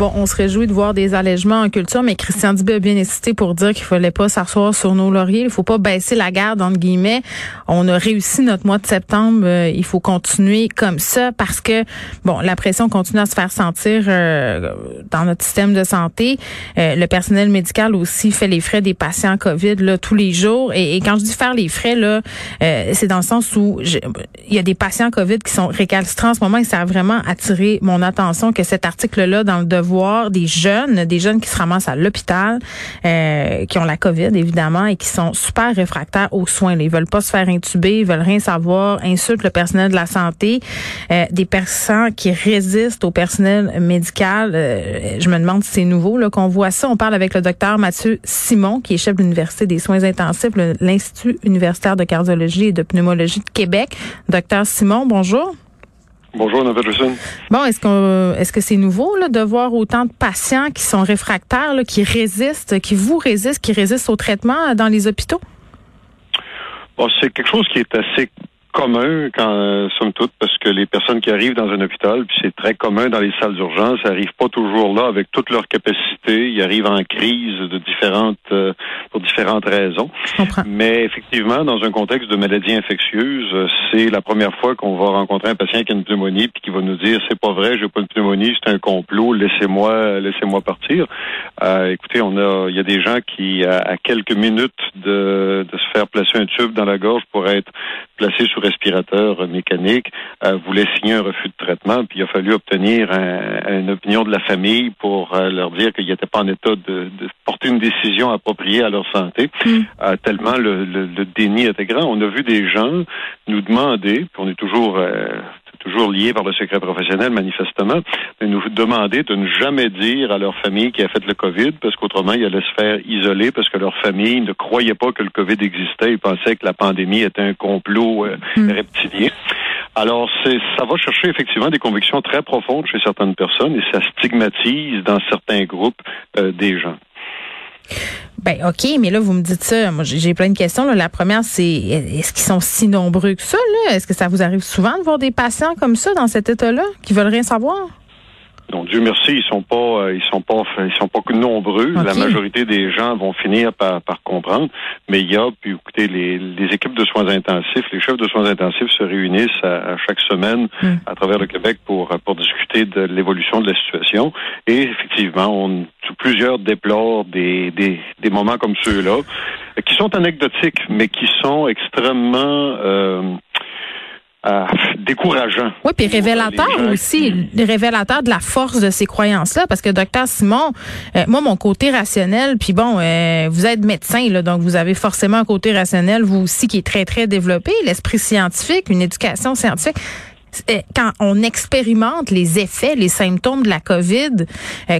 Bon, on se réjouit de voir des allègements en culture, mais Christian Dubé a bien hésité pour dire qu'il fallait pas s'asseoir sur nos lauriers. Il faut pas baisser la garde, entre guillemets. On a réussi notre mois de septembre. Euh, il faut continuer comme ça parce que, bon, la pression continue à se faire sentir euh, dans notre système de santé. Euh, le personnel médical aussi fait les frais des patients COVID là, tous les jours. Et, quand je dis faire les frais, là, c'est dans le sens où il y a des patients COVID qui sont récalcitrants en ce moment et ça a vraiment attiré mon attention que cet article-là dans le devoir voir des jeunes, des jeunes qui se ramassent à l'hôpital, euh, qui ont la COVID évidemment et qui sont super réfractaires aux soins. Ils veulent pas se faire intuber, ils veulent rien savoir, insultent le personnel de la santé, euh, des personnes qui résistent au personnel médical. Euh, je me demande si c'est nouveau là qu'on voit ça. On parle avec le docteur Mathieu Simon, qui est chef de l'université des soins intensifs, l'Institut universitaire de cardiologie et de pneumologie de Québec. Docteur Simon, bonjour. Bonjour, Mme Wilson. Bon, est-ce que est-ce que c'est nouveau là, de voir autant de patients qui sont réfractaires, qui résistent, qui vous résistent, qui résistent au traitement dans les hôpitaux? Bon, c'est quelque chose qui est assez commun quand euh, somme toute parce que les personnes qui arrivent dans un hôpital, puis c'est très commun dans les salles d'urgence, n'arrivent pas toujours là avec toutes leurs capacités. Ils arrivent en crise de différentes euh, pour différentes raisons. Mais effectivement, dans un contexte de maladie infectieuse, c'est la première fois qu'on va rencontrer un patient qui a une pneumonie puis qui va nous dire c'est pas vrai, j'ai pas une pneumonie, c'est un complot, laissez-moi laissez-moi partir. Euh, écoutez, on a il y a des gens qui à, quelques minutes de, de se faire placer un tube dans la gorge pour être placés respirateur mécanique, euh, voulaient signer un refus de traitement, puis il a fallu obtenir une opinion de la famille pour euh, leur dire qu'ils n'étaient pas en état de, porter une décision appropriée à leur santé, mm. euh, tellement le, déni était grand. On a vu des gens nous demander, puis on est toujours toujours lié par le secret professionnel, manifestement, de nous demander de ne jamais dire à leur famille qui a fait le COVID, parce qu'autrement, ils allaient se faire isoler parce que leur famille ne croyait pas que le COVID existait. Ils pensaient que la pandémie était un complot euh, hmm. reptilien. Alors, c'est, ça va chercher effectivement des convictions très profondes chez certaines personnes et ça stigmatise dans certains groupes euh, des gens. Ben OK, mais là vous me dites ça, moi j'ai plein de questions. La première, c'est est-ce qu'ils sont si nombreux que ça Est-ce que ça vous arrive souvent de voir des patients comme ça dans cet état-là qui veulent rien savoir? Donc Dieu merci, ils sont pas, euh, ils sont pas, ils sont pas nombreux. La majorité des gens vont finir par, par comprendre. Mais il y a, puis écoutez, les, les équipes de soins intensifs, les chefs de soins intensifs se réunissent à, chaque semaine hmm. à travers le Québec pour pour discuter de l'évolution de la situation. Et effectivement, on, plusieurs déplorent des, des, des moments comme ceux-là, qui sont anecdotiques, mais qui sont extrêmement euh, euh, décourageant. Oui, puis révélateur aussi, révélateur de la force de ces croyances-là, parce que docteur Simon, euh, moi mon côté rationnel, puis bon, euh, vous êtes médecin, là, donc vous avez forcément un côté rationnel, vous aussi qui est très très développé, l'esprit scientifique, une éducation scientifique quand on expérimente les effets, les symptômes de la COVID,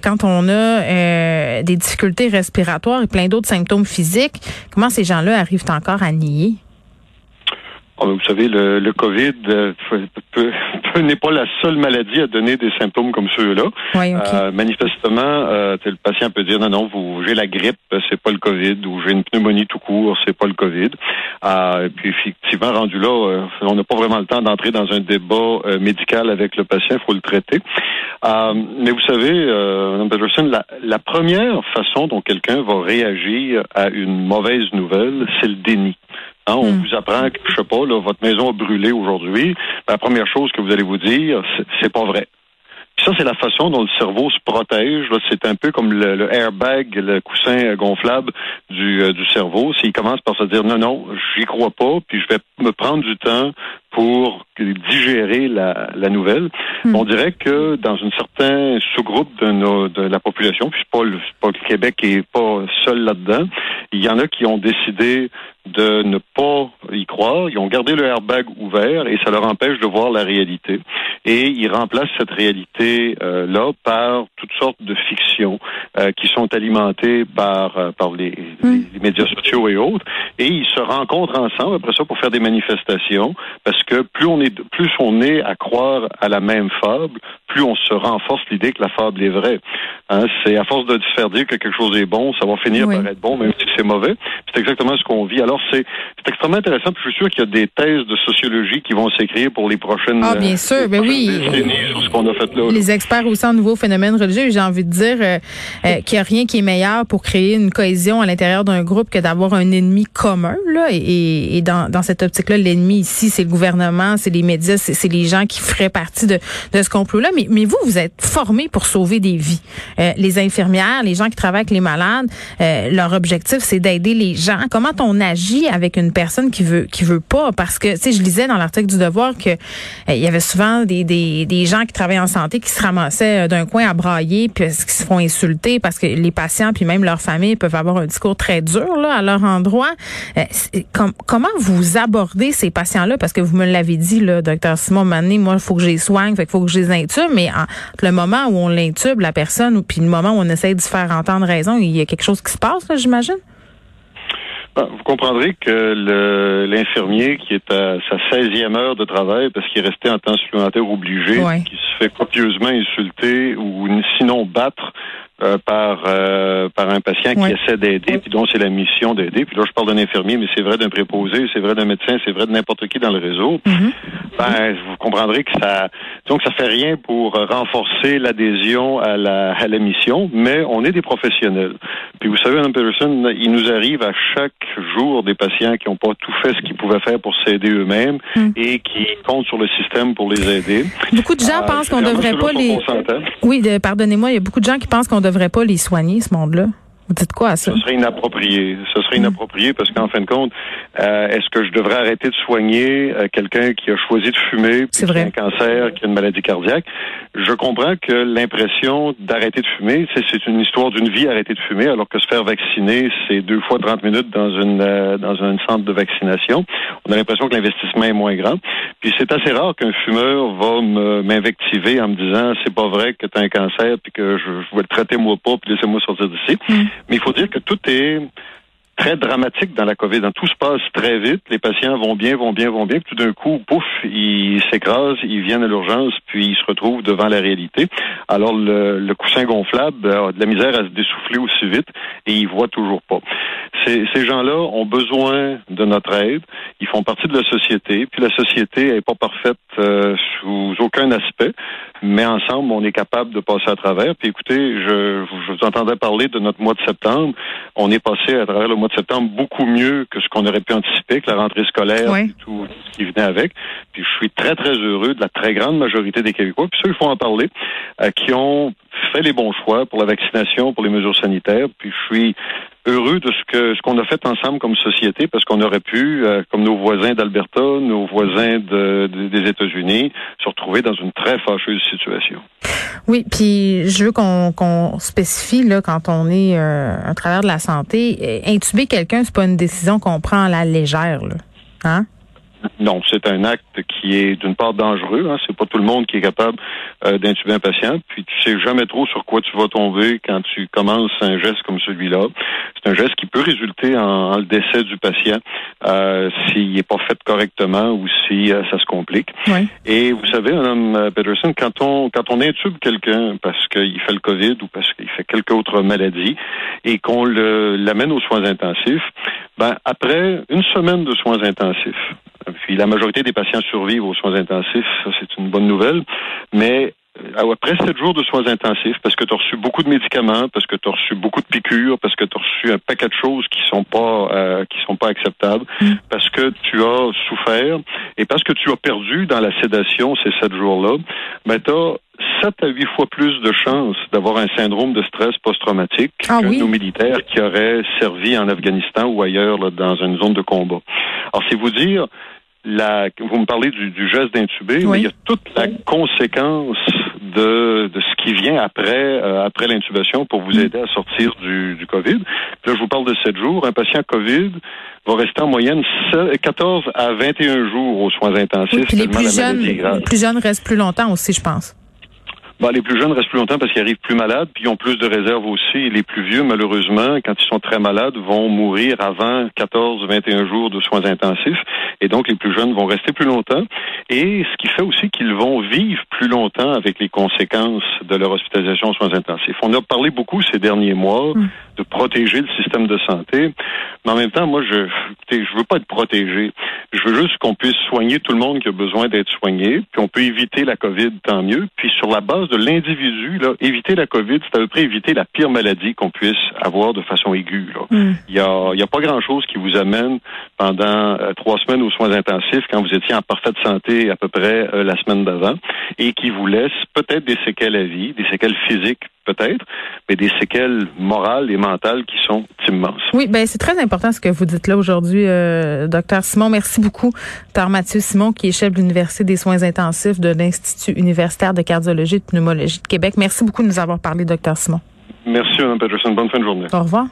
quand on a des difficultés respiratoires et plein d'autres symptômes physiques, comment ces gens-là arrivent encore à nier? Ah, vous savez, le, le COVID euh, n'est pas la seule maladie à donner des symptômes comme ceux-là. Oui, euh, manifestement, euh, le patient peut dire non, non, vous j'ai la grippe, c'est pas le COVID, ou j'ai une pneumonie tout court, c'est pas le COVID. et puis effectivement, rendu là, on n'a pas vraiment le temps d'entrer dans un débat médical avec le patient, il faut le traiter. mais vous savez, Mme Peterson, la, la première façon dont quelqu'un va réagir à une mauvaise nouvelle, c'est le déni. Hein, on hmm. vous apprend que, je sais pas, là, votre maison a brûlé aujourd'hui. La première chose que vous allez vous dire, c'est pas vrai. ça, c'est la façon dont le cerveau se protège. C'est un peu comme le, airbag, le coussin gonflable du, euh, du cerveau. S'il commence par se dire non, non, j'y crois pas, puis je vais me prendre du temps pour digérer la, la nouvelle. Hmm. On dirait que dans un certain sous-groupe de, de la population, puis pas le, pas le Québec qui est pas seul là-dedans, il y en a qui ont décidé de ne pas y croire. Ils ont gardé le airbag ouvert et ça leur empêche de voir la réalité. Et ils remplacent cette réalité-là euh, par toutes sortes de fictions euh, qui sont alimentées par, euh, par les, hmm. les, médias sociaux et autres. Et ils se rencontrent ensemble après ça pour faire des manifestations parce que plus on est, plus on est à croire à la même fable, plus on se renforce l'idée que la fable est vraie. Hein, c'est à force de faire dire que quelque chose est bon, ça va finir par être bon, même si c'est mauvais. C'est exactement ce qu'on vit. Alors, c'est extrêmement intéressant intéressant. je suis sûr qu'il y a des thèses de sociologie qui vont s'écrire pour les prochaines. Ah, bien sûr, ben oui. Sur ce qu'on a fait là. Les experts aussi en nouveaux phénomènes religieux, j'ai envie de dire euh, euh, qu'il n'y a rien qui est meilleur pour créer une cohésion à l'intérieur d'un groupe que d'avoir un ennemi commun. Là, et, et dans, dans cette optique-là, l'ennemi ici, c'est le gouvernement, c'est les médias, c'est les gens qui feraient partie de, de ce complot-là. Mais, mais vous, vous êtes formés pour sauver des vies. Euh, les infirmières, les gens qui travaillent avec les malades, leur objectif, c'est d'aider les gens. Comment on agit avec une personne qui veut qui veut pas? Parce que, tu sais, je lisais dans l'article du Devoir que il y avait souvent des, des, des gens qui travaillent en santé qui se ramassaient d'un coin à brailler puis qui se font insulter parce que les patients puis même leurs familles peuvent avoir un discours très dur là à leur endroit. Euh, comment vous abordez ces patients-là? Parce que vous me l'avez dit, là, docteur Simon Mané, moi, il faut que je les soigne, fait faut que je les intube. Mais le moment où on l'intube, la personne, ou puis le moment où on essaie de se faire entendre raison, il y a quelque chose qui se passe, j'imagine? Ben, vous comprendrez que l'infirmier qui est à sa 16e heure de travail parce qu'il est resté en temps supplémentaire obligé, qui se fait copieusement insulter ou sinon battre euh, par euh, par un patient qui essaie d'aider, puis dont c'est la mission d'aider. Puis là, je parle d'un infirmier, mais c'est vrai d'un préposé, c'est vrai d'un médecin, c'est vrai de n'importe qui dans le réseau. Mm-hmm. Ben, vous comprendrez que ça, donc ça fait rien pour renforcer l'adhésion à la à la mission, mais on est des professionnels. Puis vous savez, Mme Peterson, il nous arrive à chaque jour des patients qui n'ont pas tout fait ce qu'ils pouvaient faire pour s'aider eux-mêmes mm. et qui comptent sur le système pour les aider. Beaucoup de gens euh, pensent qu'on devrait pas les. Oui, pardonnez-moi, il y a beaucoup de gens qui pensent qu'on devrait pas les soigner, ce monde-là. Vous dites quoi à ça? Ce serait inapproprié. Ce serait inapproprié parce qu'en fin de compte, euh, est-ce que je devrais arrêter de soigner euh, quelqu'un qui a choisi de fumer, qui a un cancer, qui a une maladie cardiaque? Je comprends que l'impression d'arrêter de fumer, c'est une histoire d'une vie arrêter de fumer, alors que se faire vacciner, c'est deux fois 30 minutes dans une euh, dans un centre de vaccination. On a l'impression que l'investissement est moins grand. Puis c'est assez rare qu'un fumeur va m'invectiver en me disant c'est pas vrai que tu as un cancer puis que je, je vais le traiter moi pas puis laissez-moi sortir d'ici. Mm. Mais il faut dire que tout est très dramatique dans la COVID. Tout se passe très vite. Les patients vont bien, vont bien, vont bien. Puis tout d'un coup, pouf, ils s'écrasent, ils viennent à l'urgence, puis ils se retrouvent devant la réalité. Alors le, coussin gonflable a de la misère à se dessouffler aussi vite et ils voient toujours pas. Ces, ces gens-là ont besoin de notre aide. Ils font partie de la société. Puis la société n'est pas parfaite euh, sous aucun aspect, mais ensemble, on est capable de passer à travers. Puis écoutez, je, je vous entendais parler de notre mois de septembre. On est passé à travers le mois de septembre beaucoup mieux que ce qu'on aurait pu anticiper, que la rentrée scolaire et tout, ce qui venait avec. Puis je suis très, très heureux de la très grande majorité des Québécois, puis ça, il faut en parler, euh, qui ont fait les bons choix pour la vaccination, pour les mesures sanitaires. Puis je suis heureux de ce que ce qu'on a fait ensemble comme société, parce qu'on aurait pu, euh, comme nos voisins d'Alberta, nos voisins de, des États-Unis, se retrouver dans une très fâcheuse situation. Oui, puis je veux qu'on spécifie là quand on est euh, un travers de la santé, euh, intuber quelqu'un, c'est pas une décision qu'on prend à la légère, là. Hein? Non, c'est un acte qui est d'une part dangereux. Hein. C'est pas tout le monde qui est capable euh, d'intuber un patient. Puis tu sais jamais trop sur quoi tu vas tomber quand tu commences un geste comme celui-là. C'est un geste qui peut résulter en, le décès du patient euh, s'il n'est pas fait correctement ou si euh, ça se complique. Et vous savez, Mme Peterson, quand on quand on intube quelqu'un parce qu'il fait le COVID ou parce qu'il fait quelque autre maladie et qu'on l'amène aux soins intensifs, ben après une semaine de soins intensifs, puis la majorité des patients survivent aux soins intensifs, ça c'est une bonne nouvelle. Mais euh, après sept jours de soins intensifs, parce que tu as reçu beaucoup de médicaments, parce que tu as reçu beaucoup de piqûres, parce que tu as reçu un paquet de choses qui sont pas euh, qui sont pas acceptables, mm. parce que tu as souffert et parce que tu as perdu dans la sédation ces sept jours-là, ben tu as 7 à 8 fois plus de chances d'avoir un syndrome de stress post-traumatique ah, que nos militaires qui auraient servi en Afghanistan ou ailleurs dans une zone de combat. Alors, c'est vous dire la, vous me parlez du, du geste d'intubé, mais il y a toute la conséquence de, de ce qui vient après euh, après l'intubation pour vous mm. aider à sortir du, du COVID. Puis là, je vous parle de 7 jours. Un patient COVID va rester en moyenne 14 à 21 jours aux soins intensifs. puis les plus, jeunes, les plus jeunes restent plus longtemps aussi, je pense. Bah, les plus jeunes restent plus longtemps parce qu'ils arrivent plus malades, puis ils ont plus de réserves aussi. les plus vieux, malheureusement, quand ils sont très malades, vont mourir avant 14, 21 jours de soins intensifs. Et donc, les plus jeunes vont rester plus longtemps. Et ce qui fait aussi qu'ils vont vivre plus longtemps avec les conséquences de leur hospitalisation aux soins intensifs. On a parlé beaucoup ces derniers mois mm. De protéger le système de santé. Mais en même temps, moi, je écoutez, je veux pas être protégé. Je veux juste qu'on puisse soigner tout le monde qui a besoin d'être soigné, puis on peut éviter la COVID, tant mieux. Puis sur la base de l'individu, là, éviter la COVID, c'est à peu près éviter la pire maladie qu'on puisse avoir de façon aiguë. Là. Mm. Il y a, il y a pas grand-chose qui vous amène pendant euh, trois semaines aux soins intensifs quand vous étiez en parfaite santé à peu près euh, la semaine d'avant et qui vous laisse peut-être des séquelles à vie, des séquelles physiques peut-être, mais des séquelles morales et mentales qui sont immenses. Oui, ben c'est très important ce que vous dites là aujourd'hui, euh, docteur Simon. Merci beaucoup, docteur Mathieu Simon, qui est chef de l'Université des soins intensifs de l'Institut universitaire de cardiologie et de pneumologie de Québec. Merci beaucoup de nous avoir parlé, docteur Simon. Merci, Mme Peterson. Bonne fin de journée. Au revoir.